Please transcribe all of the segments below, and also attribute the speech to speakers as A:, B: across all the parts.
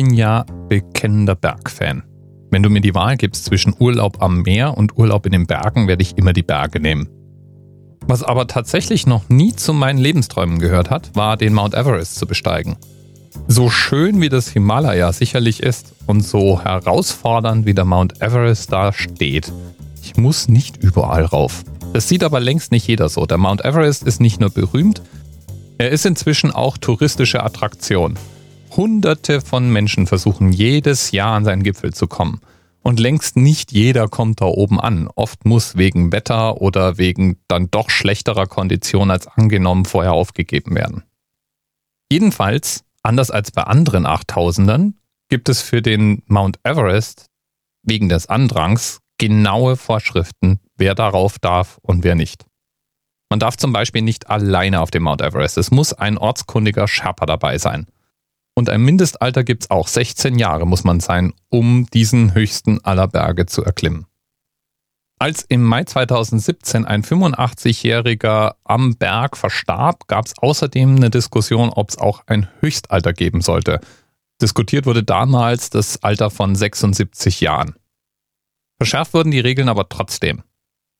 A: bin ja bekennender Bergfan. Wenn du mir die Wahl gibst zwischen Urlaub am Meer und Urlaub in den Bergen, werde ich immer die Berge nehmen. Was aber tatsächlich noch nie zu meinen Lebensträumen gehört hat, war den Mount Everest zu besteigen. So schön wie das Himalaya sicherlich ist und so herausfordernd wie der Mount Everest da steht, ich muss nicht überall rauf. Das sieht aber längst nicht jeder so. Der Mount Everest ist nicht nur berühmt, er ist inzwischen auch touristische Attraktion. Hunderte von Menschen versuchen jedes Jahr an seinen Gipfel zu kommen. Und längst nicht jeder kommt da oben an. Oft muss wegen Wetter oder wegen dann doch schlechterer Kondition als angenommen vorher aufgegeben werden. Jedenfalls, anders als bei anderen 8000ern, gibt es für den Mount Everest wegen des Andrangs genaue Vorschriften, wer darauf darf und wer nicht. Man darf zum Beispiel nicht alleine auf dem Mount Everest. Es muss ein ortskundiger Sherpa dabei sein. Und ein Mindestalter gibt es auch. 16 Jahre muss man sein, um diesen höchsten aller Berge zu erklimmen. Als im Mai 2017 ein 85-Jähriger am Berg verstarb, gab es außerdem eine Diskussion, ob es auch ein Höchstalter geben sollte. Diskutiert wurde damals das Alter von 76 Jahren. Verschärft wurden die Regeln aber trotzdem.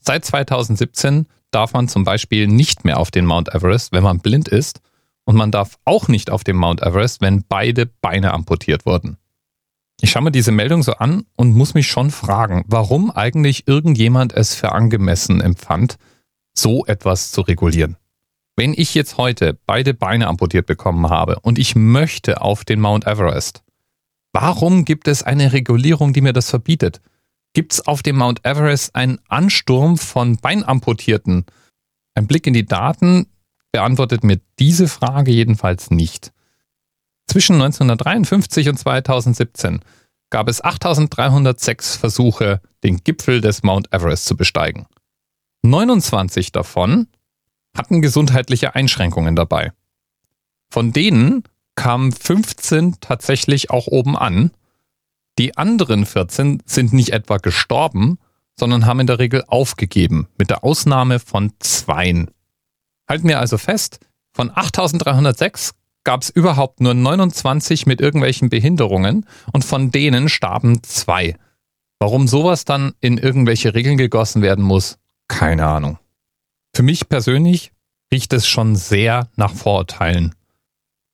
A: Seit 2017 darf man zum Beispiel nicht mehr auf den Mount Everest, wenn man blind ist, und man darf auch nicht auf den Mount Everest, wenn beide Beine amputiert wurden. Ich schaue mir diese Meldung so an und muss mich schon fragen, warum eigentlich irgendjemand es für angemessen empfand, so etwas zu regulieren. Wenn ich jetzt heute beide Beine amputiert bekommen habe und ich möchte auf den Mount Everest, warum gibt es eine Regulierung, die mir das verbietet? Gibt es auf dem Mount Everest einen Ansturm von Beinamputierten? Ein Blick in die Daten beantwortet mir diese Frage jedenfalls nicht. Zwischen 1953 und 2017 gab es 8306 Versuche, den Gipfel des Mount Everest zu besteigen. 29 davon hatten gesundheitliche Einschränkungen dabei. Von denen kamen 15 tatsächlich auch oben an die anderen 14 sind nicht etwa gestorben, sondern haben in der Regel aufgegeben, mit der Ausnahme von zweien. Halten wir also fest, von 8306 gab es überhaupt nur 29 mit irgendwelchen Behinderungen und von denen starben zwei. Warum sowas dann in irgendwelche Regeln gegossen werden muss, keine Ahnung. Für mich persönlich riecht es schon sehr nach Vorurteilen.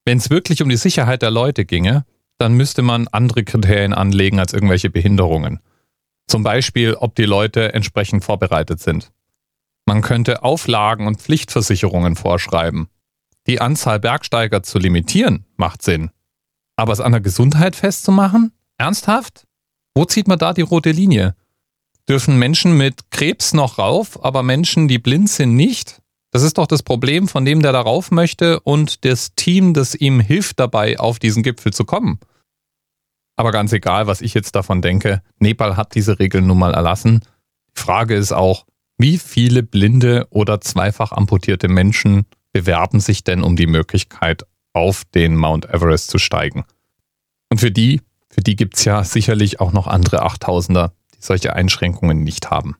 A: Wenn es wirklich um die Sicherheit der Leute ginge, dann müsste man andere Kriterien anlegen als irgendwelche Behinderungen. Zum Beispiel, ob die Leute entsprechend vorbereitet sind. Man könnte Auflagen und Pflichtversicherungen vorschreiben. Die Anzahl Bergsteiger zu limitieren macht Sinn. Aber es an der Gesundheit festzumachen? Ernsthaft? Wo zieht man da die rote Linie? Dürfen Menschen mit Krebs noch rauf, aber Menschen, die blind sind, nicht? Das ist doch das Problem von dem, der darauf möchte und das Team, das ihm hilft dabei, auf diesen Gipfel zu kommen. Aber ganz egal, was ich jetzt davon denke, Nepal hat diese Regeln nun mal erlassen. Die Frage ist auch, wie viele blinde oder zweifach amputierte Menschen bewerben sich denn um die Möglichkeit, auf den Mount Everest zu steigen? Und für die, für die gibt's ja sicherlich auch noch andere Achttausender, die solche Einschränkungen nicht haben.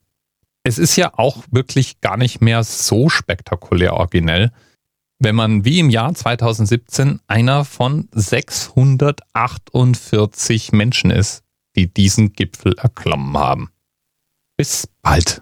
A: Es ist ja auch wirklich gar nicht mehr so spektakulär originell, wenn man wie im Jahr 2017 einer von 648 Menschen ist, die diesen Gipfel erklommen haben. Bis bald.